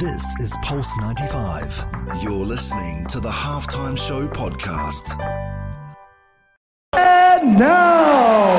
This is Pulse 95. You're listening to the Halftime Show podcast. And now,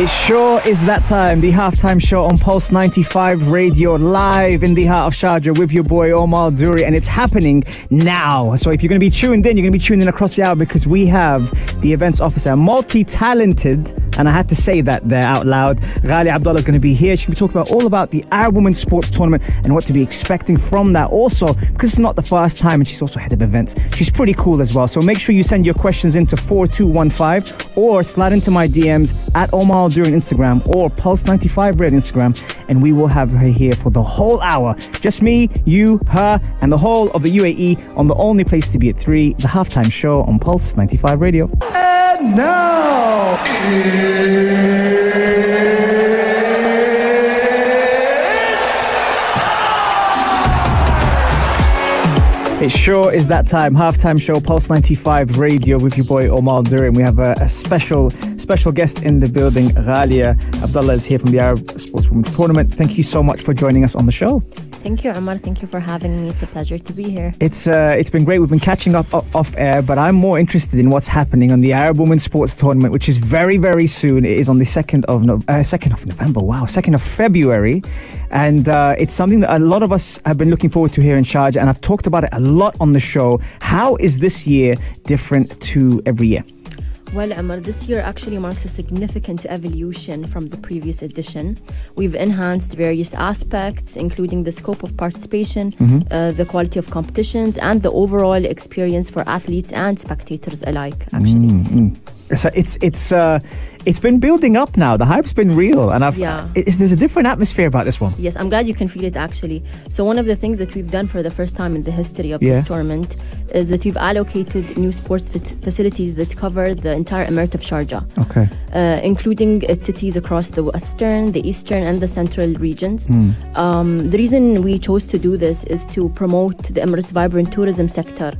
It sure is that time. The halftime show on Pulse 95 Radio, live in the heart of Sharjah with your boy Omar Duri, and it's happening now. So if you're going to be tuned in, you're going to be tuned in across the hour because we have the events officer, multi-talented, and I had to say that there out loud. Ghalia Abdullah is going to be here. She's going to be talking about all about the Arab Women's Sports Tournament and what to be expecting from that. Also, because it's not the first time, and she's also head of events. She's pretty cool as well. So make sure you send your questions into 4215 or slide into my DMs at Omar during Instagram or Pulse 95 Red Instagram, and we will have her here for the whole hour. Just me, you, her, and the whole of the UAE on the only place to be at 3, the halftime show on Pulse 95 Radio. and now, It sure is that time. Halftime show, Pulse 95 Radio with your boy Omar Dur, and we have a, a special special guest in the building. Ghalia Abdullah is here from the Arab Sports Women's Tournament. Thank you so much for joining us on the show. Thank you, Omar. Thank you for having me. It's a pleasure to be here. It's uh, it's been great. We've been catching up off air, but I'm more interested in what's happening on the Arab Women's Sports Tournament, which is very very soon. It is on the second of no- uh, second of November. Wow, second of February, and uh, it's something that a lot of us have been looking forward to here in Sharjah, and I've talked about it a lot on the show. How is this year different to every year? Well, Omar, this year actually marks a significant evolution from the previous edition. We've enhanced various aspects, including the scope of participation, uh, the quality of competitions, and the overall experience for athletes and spectators alike, actually. So it's it's uh, it's been building up now. The hype's been real, and I've Yeah. it's, there's a different atmosphere about this one. Yes, I'm glad you can feel it actually. So, one of the things that we've done for the first time in the history of Yeah. this tournament is that we've allocated new sports fit- facilities that cover the entire Emirate of Sharjah. Okay. uh, including its cities across the western, the eastern, and the central regions. Um, the reason we chose to do this is to promote the Emirates' vibrant tourism sector,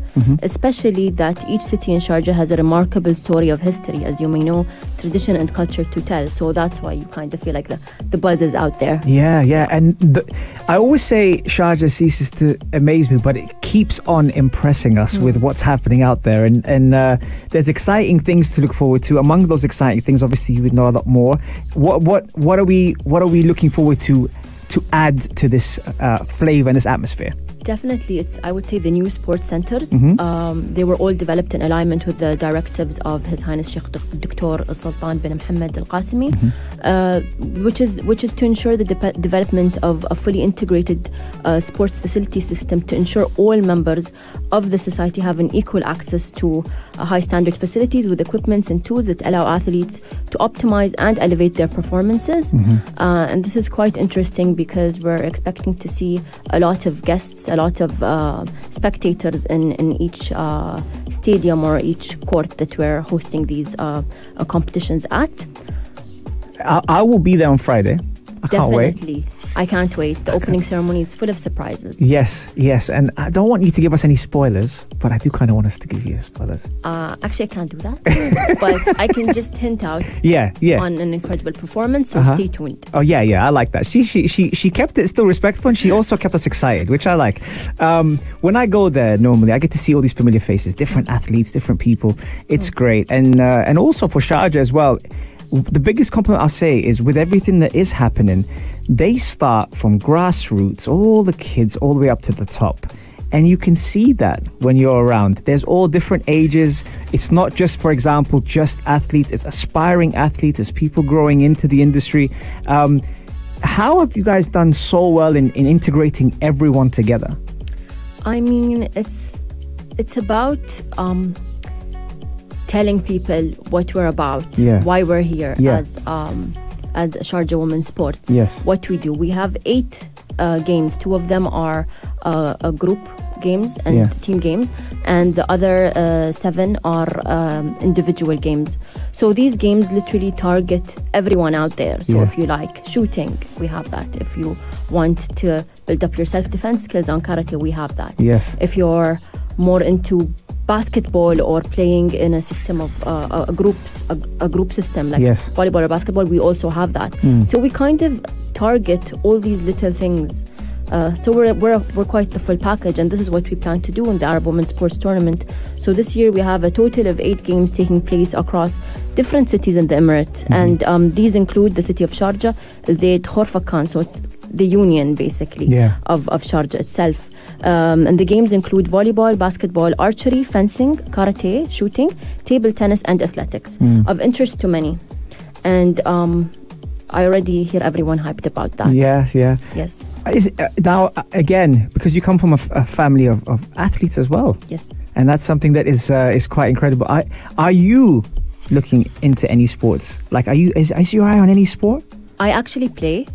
especially that each city in Sharjah has a remarkable story of history, as you may know, tradition and culture to tell. So that's why you kind of feel like the, the buzz is out there. Yeah, yeah, and the, I always say Sharjah ceases to amaze me, but it keeps on impressing us with what's happening out there, and and uh, there's exciting things to look forward to. Among those exciting things, obviously, you would know a lot more. What what what are we what are we looking forward to to add to this uh, flavor and this atmosphere? Definitely, it's I would say the new sports centers. Mm-hmm. Um, they were all developed in alignment with the directives of His Highness Sheikh Dr. Sultan bin Mohammed Al Qasimi, Mm-hmm. uh, which is which is to ensure the de- development of a fully integrated uh, sports facility system to ensure all members of the society have an equal access to uh, high standard facilities with equipments and tools that allow athletes to optimize and elevate their performances. Uh, and this is quite interesting because we're expecting to see a lot of guests, a lot of uh, spectators in, in each uh, stadium or each court that we're hosting these uh, uh, competitions at. I, I will be there on Friday. I can't wait. I can't wait. The opening ceremony is full of surprises. Yes, yes, and I don't want you to give us any spoilers, but I do kind of want us to give you spoilers. Uh, actually, I can't do that, but I can just hint out Yeah, yeah. on an incredible performance. So Uh-huh. stay tuned. Oh yeah, yeah, I like that. She she she she kept it still respectful, and she also kept us excited, which I like. Um, when I go there normally, I get to see all these familiar faces, different athletes, different people. It's great, and uh, and also for Sharjah as well. The biggest compliment I'll say is with everything that is happening, they start from grassroots, all the kids, all the way up to the top. And you can see that when you're around. There's all different ages. It's not just, for example, just athletes, it's aspiring athletes, it's people growing into the industry. Um, how have you guys done so well in, in integrating everyone together? I mean, it's it's about um, telling people what we're about, Yeah. why we're here Yeah. as um, as Sharjah Women's Sports. Yes. What we do. We have eight uh, games. Two of them are uh, a group games and Yeah. team games, and the other uh, seven are um, individual games. So these games literally target everyone out there. So Yeah. if you like shooting, we have that. If you want to build up your self-defense skills on karate, we have that. Yes. If you're more into basketball or playing in a system of uh, a- a group a, a group system like Yes. volleyball or basketball, we also have that. So we kind of target all these little things. Uh, so we're, we're, we're quite the full package, and this is what we plan to do in the Arab Women's Sports Tournament. So this year we have a total of eight games taking place across different cities in the Emirates, and um, these include the city of Sharjah, the Khorfakan, so it's the union basically Yeah. of, of Sharjah itself. Um, and the games include volleyball, basketball, archery, fencing, karate, shooting, table tennis, and athletics, of interest to many. And um, I already hear everyone hyped about that. Yeah, yeah. Yes, Is, uh, now, uh, again, because you come from a, f- a family of, of athletes as well, yes. and that's something that is uh, is quite incredible. I, are you looking into any sports? Like, are you is, is your eye on any sport? I actually play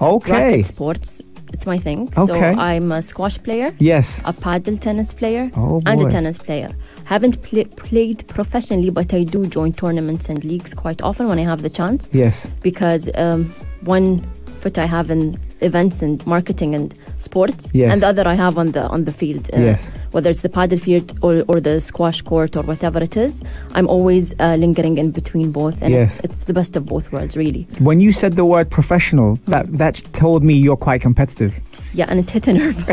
Okay. racket sports. It's my thing. Okay. So I'm a squash player, Yes. a paddle tennis player, Oh, and a tennis player. Haven't pla played professionally, but I do join tournaments and leagues quite often when I have the chance. Yes. because um, one foot I have in events and marketing and sports, Yes. and the other I have on the on the field. uh, Yes. Whether it's the paddle field or, or the squash court or whatever it is, I'm always uh, lingering in between both, and Yes. it's it's the best of both worlds, really. When you said the word professional, that that told me you're quite competitive. Yeah, and it hit a nerve.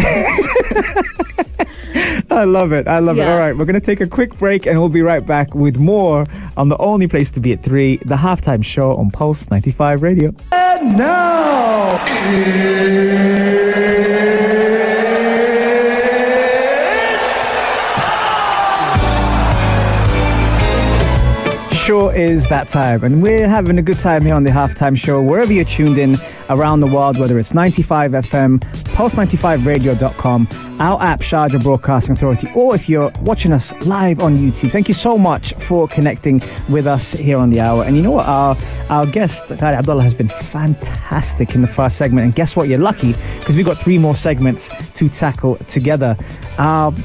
I love it. I love it. All right, we're going to take a quick break and we'll be right back with more on the only place to be at 3, the halftime show on Pulse 95 Radio. And now, Sure is that time, and we're having a good time here on the halftime show. Wherever you're tuned in around the world, whether it's 95 FM, pulse95radio.com, our app, Sharjah Broadcasting Authority, or if you're watching us live on YouTube, thank you so much for connecting with us here on the hour. And you know what? Our, our guest, Ghalia Abdullah, has been fantastic in the first segment. And guess what? You're lucky because we've got three more segments to tackle together. Um,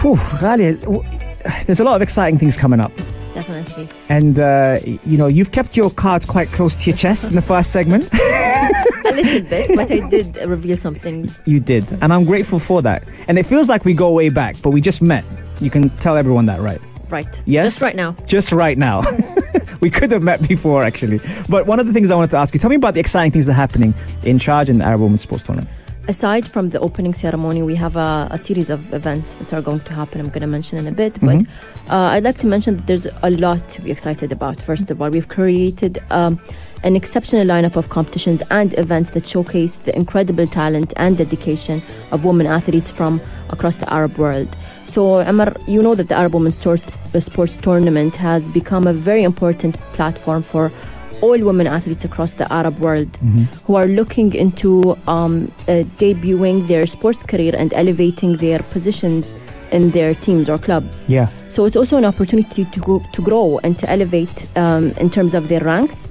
whew, Ghali, there's a lot of exciting things coming up. Definitely. And, uh, you know, you've kept your cards quite close to your chest in the first segment. A little bit, but I did reveal some things. you did. And I'm grateful for that. And it feels like we go way back, but we just met. You can tell everyone that, right? Right. Yes? Just right now. Just right now. we could have met before, actually. But one of the things I wanted to ask you, tell me about the exciting things that are happening in Sharjah in the Arab Women's Sports Tournament. Aside from the opening ceremony, we have a, a series of events that are going to happen. I'm going to mention in a bit, but Mm-hmm. uh, I'd like to mention that there's a lot to be excited about. First of all, we've created um, an exceptional lineup of competitions and events that showcase the incredible talent and dedication of women athletes from across the Arab world. So, Amar, you know that the Arab Women's Sports, Sports Tournament has become a very important platform for all women athletes across the Arab world who are looking into um, uh, debuting their sports career and elevating their positions in their teams or clubs. Yeah. So it's also an opportunity to go, to grow and to elevate um, in terms of their ranks,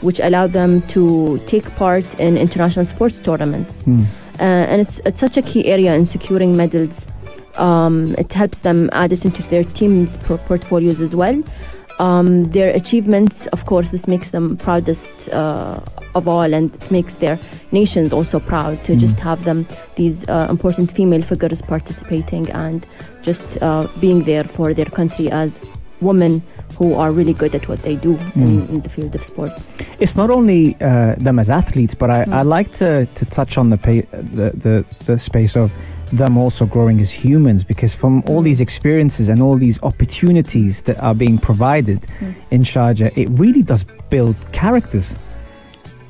which allow them to take part in international sports tournaments. Uh, and it's it's such a key area in securing medals. Um, it helps them add it into their teams' portfolios as well. Um, their achievements, of course, this makes them proudest uh, of all and makes their nations also proud to just have them, these uh, important female figures participating and just uh, being there for their country as women who are really good at what they do in, in the field of sports. It's not only uh, them as athletes, but I, I Mm. like to, to touch on the, pa- the, the, the space of them also growing as humans because from all these experiences and all these opportunities that are being provided Mm. in Sharjah, it really does build characters.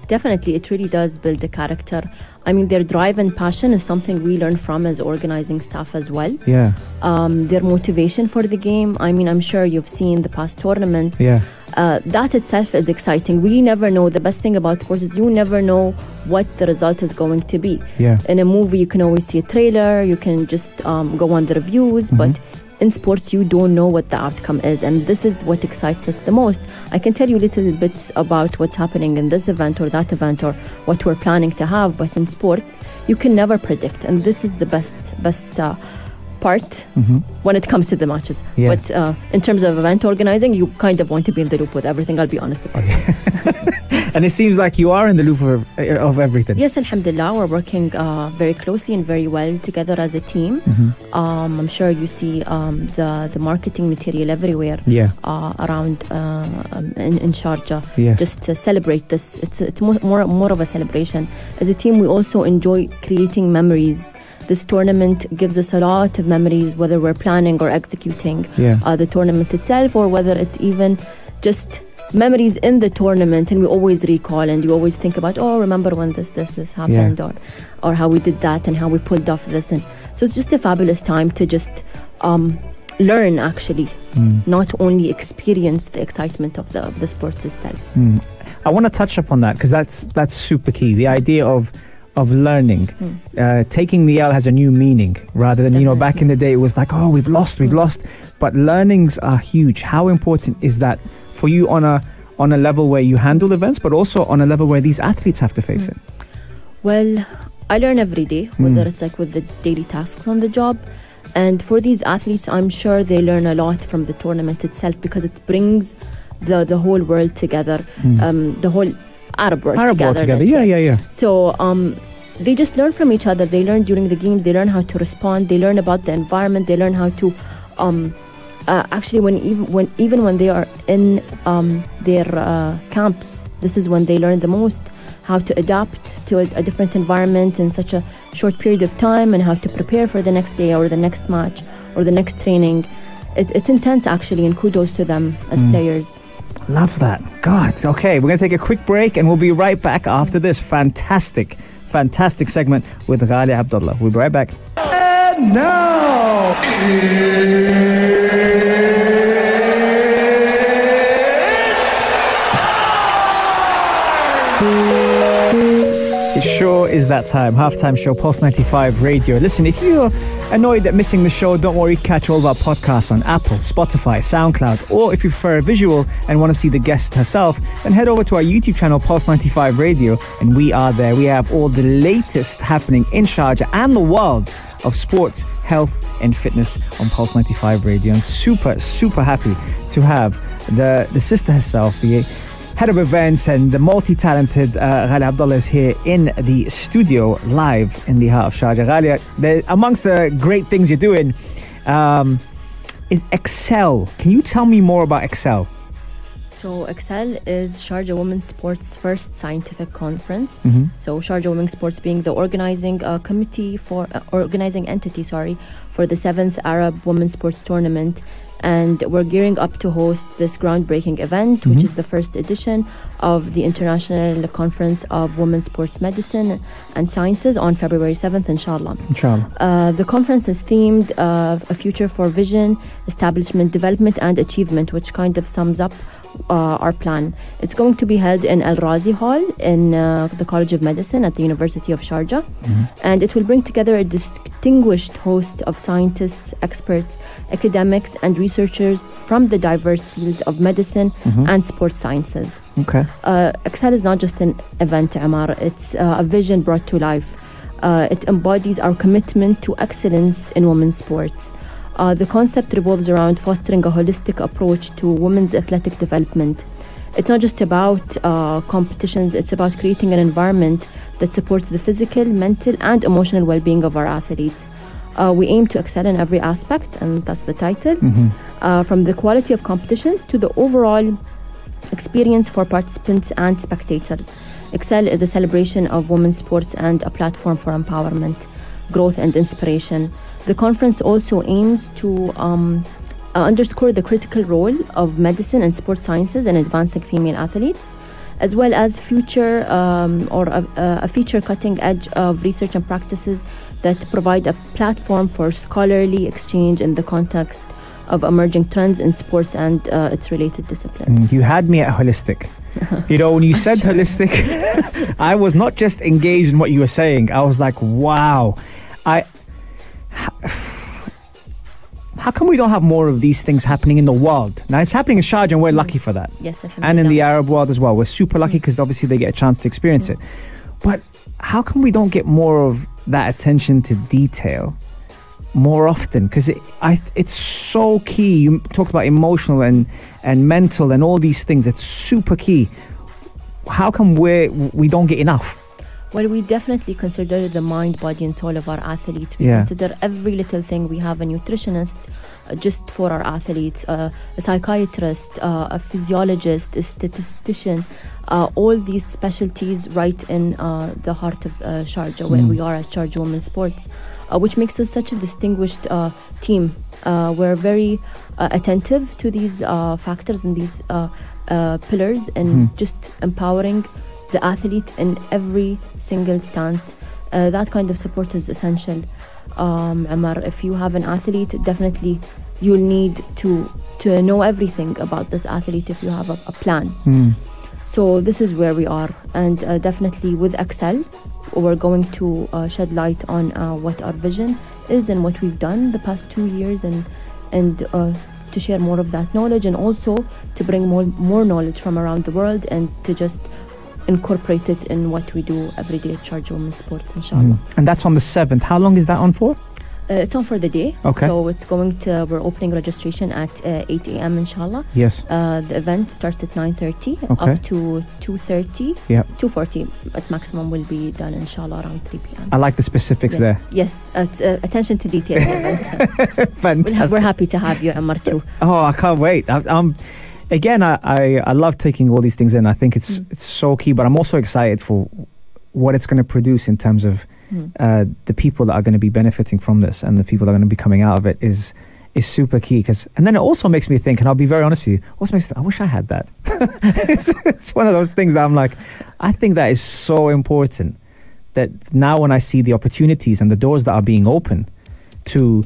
Definitely, it really does build the character. I mean, their drive and passion is something we learn from as organizing staff as well. Yeah, Um, their motivation for the game. I mean, I'm sure you've seen the past tournaments. yeah, Uh, that itself is exciting. We never know. The best thing about sports is you never know what the result is going to be. yeah. In a movie, you can always see a trailer, you can just um, go on the reviews, but in sports, you don't know what the outcome is. And this is what excites us the most. I can tell you little bits about what's happening in this event or that event or what we're planning to have, but in sport, you can never predict. And this is the best, best. Uh, part when it comes to the matches Yeah. but uh, in terms of event organizing you kind of want to be in the loop with everything i'll be honest about it and it seems like you are in the loop of, of everything. Yes, Alhamdulillah, we're working uh, very closely and very well together as a team. Mm-hmm. Um, I'm sure you see um, the the marketing material everywhere. Yeah. Uh, around uh, um, in, in Sharjah, Yes. just to celebrate this. It's it's more, more more of a celebration. As a team, we also enjoy creating memories. This tournament gives us a lot of memories, whether we're planning or executing Yeah. uh, the tournament itself, or whether it's even just memories in the tournament, and we always recall and you always think about, oh, remember when this, this, this happened, or, or how we did that and how we pulled off this, and so it's just a fabulous time to just um, learn, actually, Mm. not only experience the excitement of the of the sports itself. Mm. I want to touch upon that because that's that's super key. The idea of of learning, Mm. uh, taking the L has a new meaning rather than you know back in the day it was like oh we've lost we've Mm. lost, but learnings are huge. How important is that for you on a on a level where you handle events, but also on a level where these athletes have to face Mm. it? Well, I learn every day, whether Mm. it's like with the daily tasks on the job. And for these athletes, I'm sure they learn a lot from the tournament itself because it brings the, the whole world together, Mm. um, the whole Arab world Arab together. world together, yeah, yeah, yeah. So um, they just learn from each other. They learn during the games. They learn how to respond. They learn about the environment. They learn how to um, uh, actually when even when even when they are in um, their uh, camps, this is when they learn the most how to adapt to a, a different environment in such a short period of time and how to prepare for the next day or the next match or the next training. It, it's intense actually, and kudos to them as Mm. players. Love that. God. Okay, we're going to take a quick break and we'll be right back after this fantastic, fantastic segment with Ghalia Abdullah. We'll be right back. And now, It sure is that time. Halftime show, Pulse 95 Radio. Listen, if you're annoyed at missing the show, don't worry. Catch all of our podcasts on Apple, Spotify, SoundCloud, or if you prefer a visual and want to see the guest herself, then head over to our YouTube channel, Pulse 95 Radio, and we are there. We have all the latest happening in Sharjah and the world of sports, health, and fitness on Pulse 95 Radio. And super, super happy to have the, the sister herself, the head of events and the multi-talented uh, Ghalia Abdullah is here in the studio live in the heart of Sharjah. Ghali, the, amongst the great things you're doing um, is Excel. Can you tell me more about Excel? So Excel is Sharjah Women's Sports first scientific conference. Mhm. So Sharjah Women's Sports being the organizing uh, committee for uh, organizing entity, sorry, for the seventh Arab Women's Sports Tournament, and we're gearing up to host this groundbreaking event, which Mhm. is the first edition of the International Conference of Women's Sports Medicine and Sciences on February seventh, inshallah. Inshallah. Uh, the conference is themed uh, a future for vision, establishment, development, and achievement, which kind of sums up uh, our plan. It's going to be held in Al Razi Hall in uh, the College of Medicine at the University of Sharjah, and it will bring together a distinguished host of scientists, experts, academics, and researchers from the diverse fields of medicine Mhm. and sports sciences. Okay. Uh, Excel is not just an event, Amar. It's uh, a vision brought to life. Uh, it embodies our commitment to excellence in women's sports. Uh, the concept revolves around fostering a holistic approach to women's athletic development. It's not just about uh, competitions, it's about creating an environment that supports the physical, mental, and emotional well being of our athletes. Uh, we aim to excel in every aspect, and that's the title, Mhm. uh, from the quality of competitions to the overall experience for participants and spectators. Excel is a celebration of women's sports and a platform for empowerment, growth, and inspiration. The conference also aims to um, uh, underscore the critical role of medicine and sports sciences in advancing female athletes, as well as future um, or a, a feature cutting edge of research and practices that provide a platform for scholarly exchange in the context of emerging trends in sports and uh, its related disciplines. Mm, You had me at holistic. You know, when you said holistic, I was not just engaged in what you were saying. I was like, wow. I. How come we don't have more of these things happening in the world? Now, it's happening in Sharjah, and we're mm. lucky for that. Yes, And in the. Arab world as well. We're super lucky because obviously they get a chance to experience it. But how come we don't get more of that attention to detail more often? Because it, I, it's so key. You talked about emotional and, and mental and all these things. It's super key. how come we we don't get enough? Well, we definitely consider the mind, body, and soul of our athletes. We Yeah. consider every little thing. We have a nutritionist uh, just for our athletes, uh, a psychiatrist, uh, a physiologist, a statistician. Uh, all these specialties right in uh, the heart of uh, Sharjah, where Mm. we are at Sharjah Women's Sports, uh, which makes us such a distinguished uh, team. Uh, we're very uh, attentive to these uh, factors and these uh, uh, pillars and Mhm. just empowering the athlete in every single stance. Uh, that kind of support is essential. Um, Amar, if you have an athlete, definitely you'll need to to know everything about this athlete if you have a, a plan. Hmm. So this is where we are, and uh, definitely with Excel, we're going to uh, shed light on uh, what our vision is and what we've done the past two years, and and uh, to share more of that knowledge, and also to bring more more knowledge from around the world, and to just incorporate it in what we do every day at Sharjah Women's Sports, inshallah. Mm. And that's on the seventh. How long is that on for? Uh, it's on for the day, Okay. so it's going to. We're opening registration at uh, 8 a.m. inshallah. Yes. Uh, the event starts at 9.30 Okay. up to 2.30 Yeah. 2.40 at maximum will be done inshallah around 3 p.m. I like the specifics yes, yes uh, uh, attention to detail there. Fantastic. we're happy to have you Amar too Oh, I can't wait. I, um, again, I, I, I love taking all these things in. I think it's Mm. it's so key, but I'm also excited for what it's going to produce in terms of Hmm. uh, the people that are going to be benefiting from this and the people that are going to be coming out of it is is super key. Because and then it also makes me think, and I'll be very honest with you, also makes me I wish I had that. it's, it's one of those things that I'm like, I think that is so important. That now when I see the opportunities and the doors that are being open to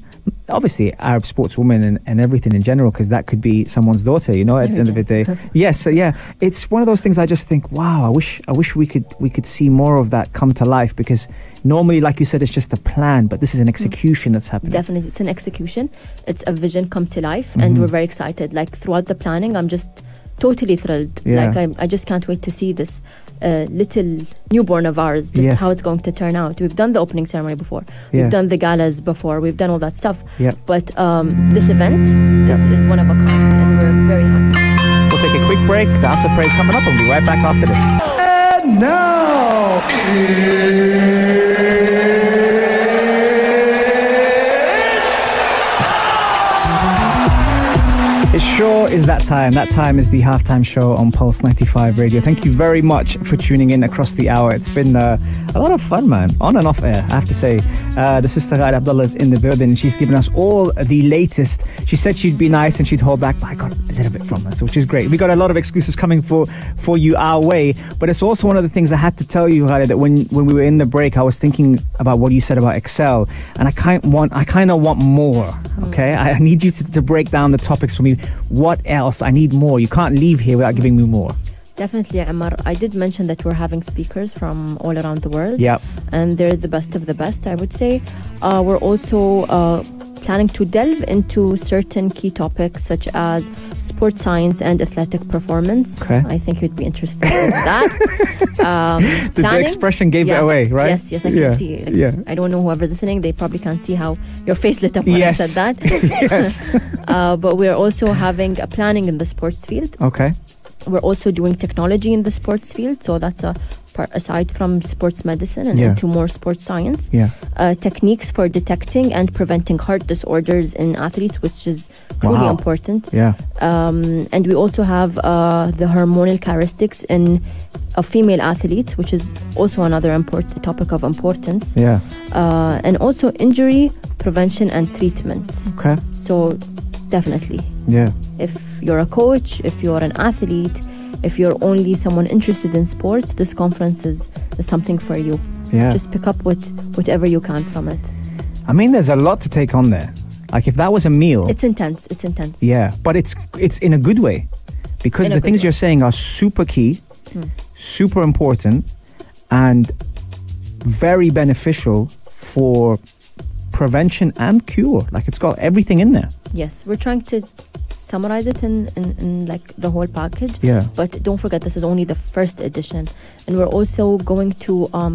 obviously Arab sportswoman and, and everything in general, because that could be someone's daughter, you know, at the end of the day. Yes, so yeah, it's one of those things. I just think, wow, I wish, I wish we could, we could see more of that come to life. Because normally, like you said, it's just a plan, but this is an execution that's happening. definitely it's an execution it's a vision come to life Mhm. and we're very excited like throughout the planning I'm just totally thrilled Yeah. like I, I just can't wait to see this uh, little newborn of ours just Yes. how it's going to turn out we've done the opening ceremony before Yeah. we've done the galas before we've done all that stuff Yeah. but um, this event is, is one of a kind and we're very happy We'll take a quick break. The Asa Praise coming up. We'll be right back after this. And now, sure is that time. That time is the halftime show on Pulse 95 Radio. Thank you very much for tuning in across the hour. It's been uh, a lot of fun, man, on and off air, I have to say. Uh, the sister Ghalia Abdullah is in the building. She's given us all the latest. She said she'd be nice and she'd hold back, but I got a little bit from her, so which is great. We got a lot of exclusives coming for, for you our way, but it's also one of the things I had to tell you, Ghali, that when, when we were in the break, I was thinking about what you said about Excel, and I kind want, I kind of want more. Okay, I I need you to, to break down the topics for me. What else? I need more. You can't leave here without giving me more. Definitely, Amar. I did mention that we're having speakers from all around the world. Yeah. And they're the best of the best, I would say. Uh, we're also uh, planning to delve into certain key topics such as sports science and athletic performance. Okay. I think you'd be interested in that. um, The, the expression gave Yeah. it away, right? Yes, yes, I can yeah. see. Like, Yeah. I don't know whoever's listening, they probably can't see how your face lit up when Yes. I said that. yes. uh, but we're also having a planning in the sports field. Okay. We're also doing technology in the sports field, so that's a part aside from sports medicine and Yeah. into more sports science. Yeah. Uh, techniques for detecting and preventing heart disorders in athletes, which is really Wow. important. Yeah. Um, and we also have uh, the hormonal characteristics in of female athletes, which is also another important topic of importance. Yeah. Uh, and also injury prevention and treatment. Okay. So definitely Yeah. if you're a coach, if you're an athlete, if you're only someone interested in sports, this conference is, is something for you. Yeah. Just pick up what whatever you can from it. I mean, there's a lot to take on there. Like if that was a meal. It's intense. It's intense. yeah, but it's it's in a good way because In the things way. you're saying are super key, Hmm. super important, and very beneficial for prevention and cure. Like it's got everything in there. Yes, we're trying to summarize it in, in, in like the whole package. Yeah. But don't forget, this is only the first edition, and we're also going to um,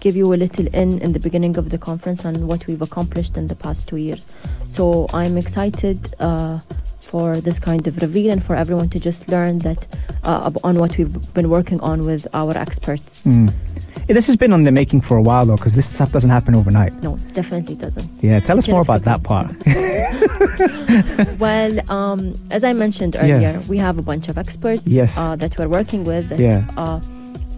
give you a little in in the beginning of the conference on what we've accomplished in the past two years. So I'm excited uh, for this kind of reveal and for everyone to just learn that uh, on what we've been working on with our experts. Mm. Yeah, this has been on the making for a while though, because this stuff doesn't happen overnight. No, definitely doesn't. Yeah, tell us more about that part. well, um, as I mentioned earlier, yeah. we have a bunch of experts yes. uh, that we're working with that yeah. uh,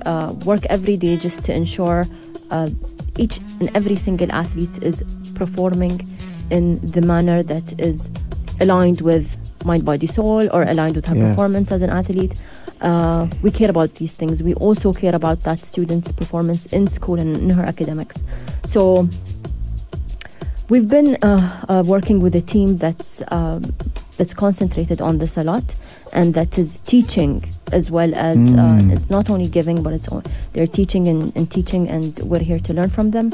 uh, work every day just to ensure uh, each and every single athlete is performing in the manner that is aligned with mind, body, soul, or aligned with her Yeah. performance as an athlete. Uh, we care about these things. We also care about that student's performance in school and in her academics. So we've been uh, uh, working with a team that's um, that's concentrated on this a lot, and that is teaching as well as Mm. uh, it's not only giving, but it's all, they're teaching and, and teaching, and we're here to learn from them,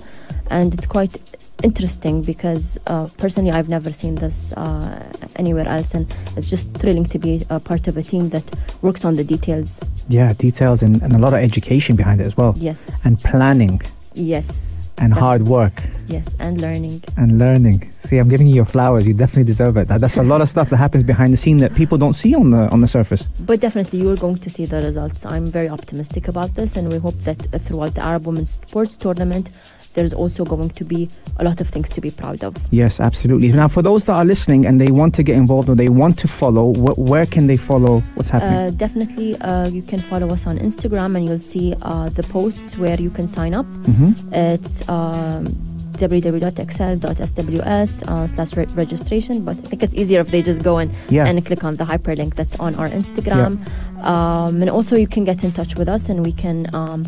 and it's quite interesting because uh, personally I've never seen this uh, anywhere else, and it's just thrilling to be a part of a team that works on the details. Yeah, details and, and a lot of education behind it as well. Yes. And planning yes. and hard work Yes, and learning. and learning. See, I'm giving you your flowers. You definitely deserve it. That, that's a lot of stuff that happens behind the scene that people don't see on the on the surface. But definitely, you are going to see the results. I'm very optimistic about this, and we hope that uh, throughout the Arab Women's Sports Tournament, there's also going to be a lot of things to be proud of. Yes, absolutely. Now, for those that are listening and they want to get involved or they want to follow, wh- where can they follow what's happening? Uh, definitely, uh, you can follow us on Instagram, and you'll see uh, the posts where you can sign up. hmm It's um, www.excel.sws uh, slash re- registration, but I think it's easier if they just go and, Yeah. and click on the hyperlink that's on our Instagram. Um, and also, you can get in touch with us and we can um,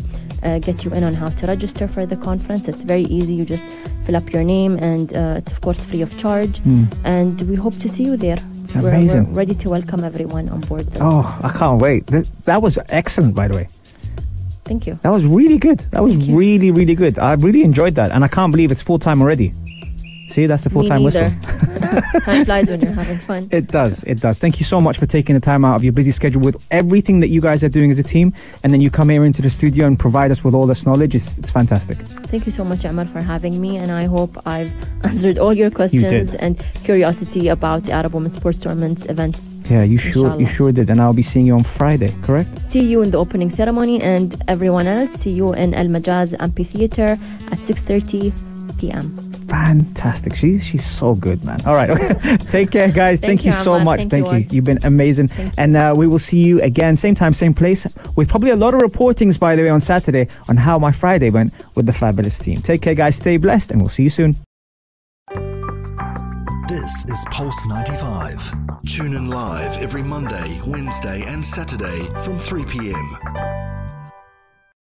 uh, get you in on how to register for the conference. It's very easy. You just fill up your name, and uh, it's, of course, free of charge. Mm. And we hope to see you there. We're, Amazing. we're ready to welcome everyone on board. This. Oh, I can't wait. Th- that was excellent, by the way. Thank you. That was really good. That was really, really good. I really enjoyed that. And I can't believe it's full time already. See, that's the full time whistle. Time flies when you're having fun. It does. It does. Thank you so much for taking the time out of your busy schedule with everything that you guys are doing as a team. And then you come here into the studio and provide us with all this knowledge. It's, it's fantastic. Thank you so much, Amar, for having me, and I hope I've answered all your questions did. and curiosity about the Arab Women's Sports Tournaments events. Yeah, you sure you sure did. And I'll be seeing you on Friday, correct? See you in the opening ceremony, and everyone else, see you in Al Majaz Amphitheater at 6:30 p.m. Fantastic. She's she's so good, man. All right. Take care, guys. Thank, Thank you you, so Ahmad. much. Thank Thank, you, you. You've been amazing. Thank. And uh, we will see you again, same time, same place, with probably a lot of reportings, by the way, on Saturday on how my Friday went with the fabulous team. Take care, guys. Stay blessed, and we'll see you soon. This is Pulse 95. Tune in live every Monday, Wednesday, and Saturday from 3 p.m.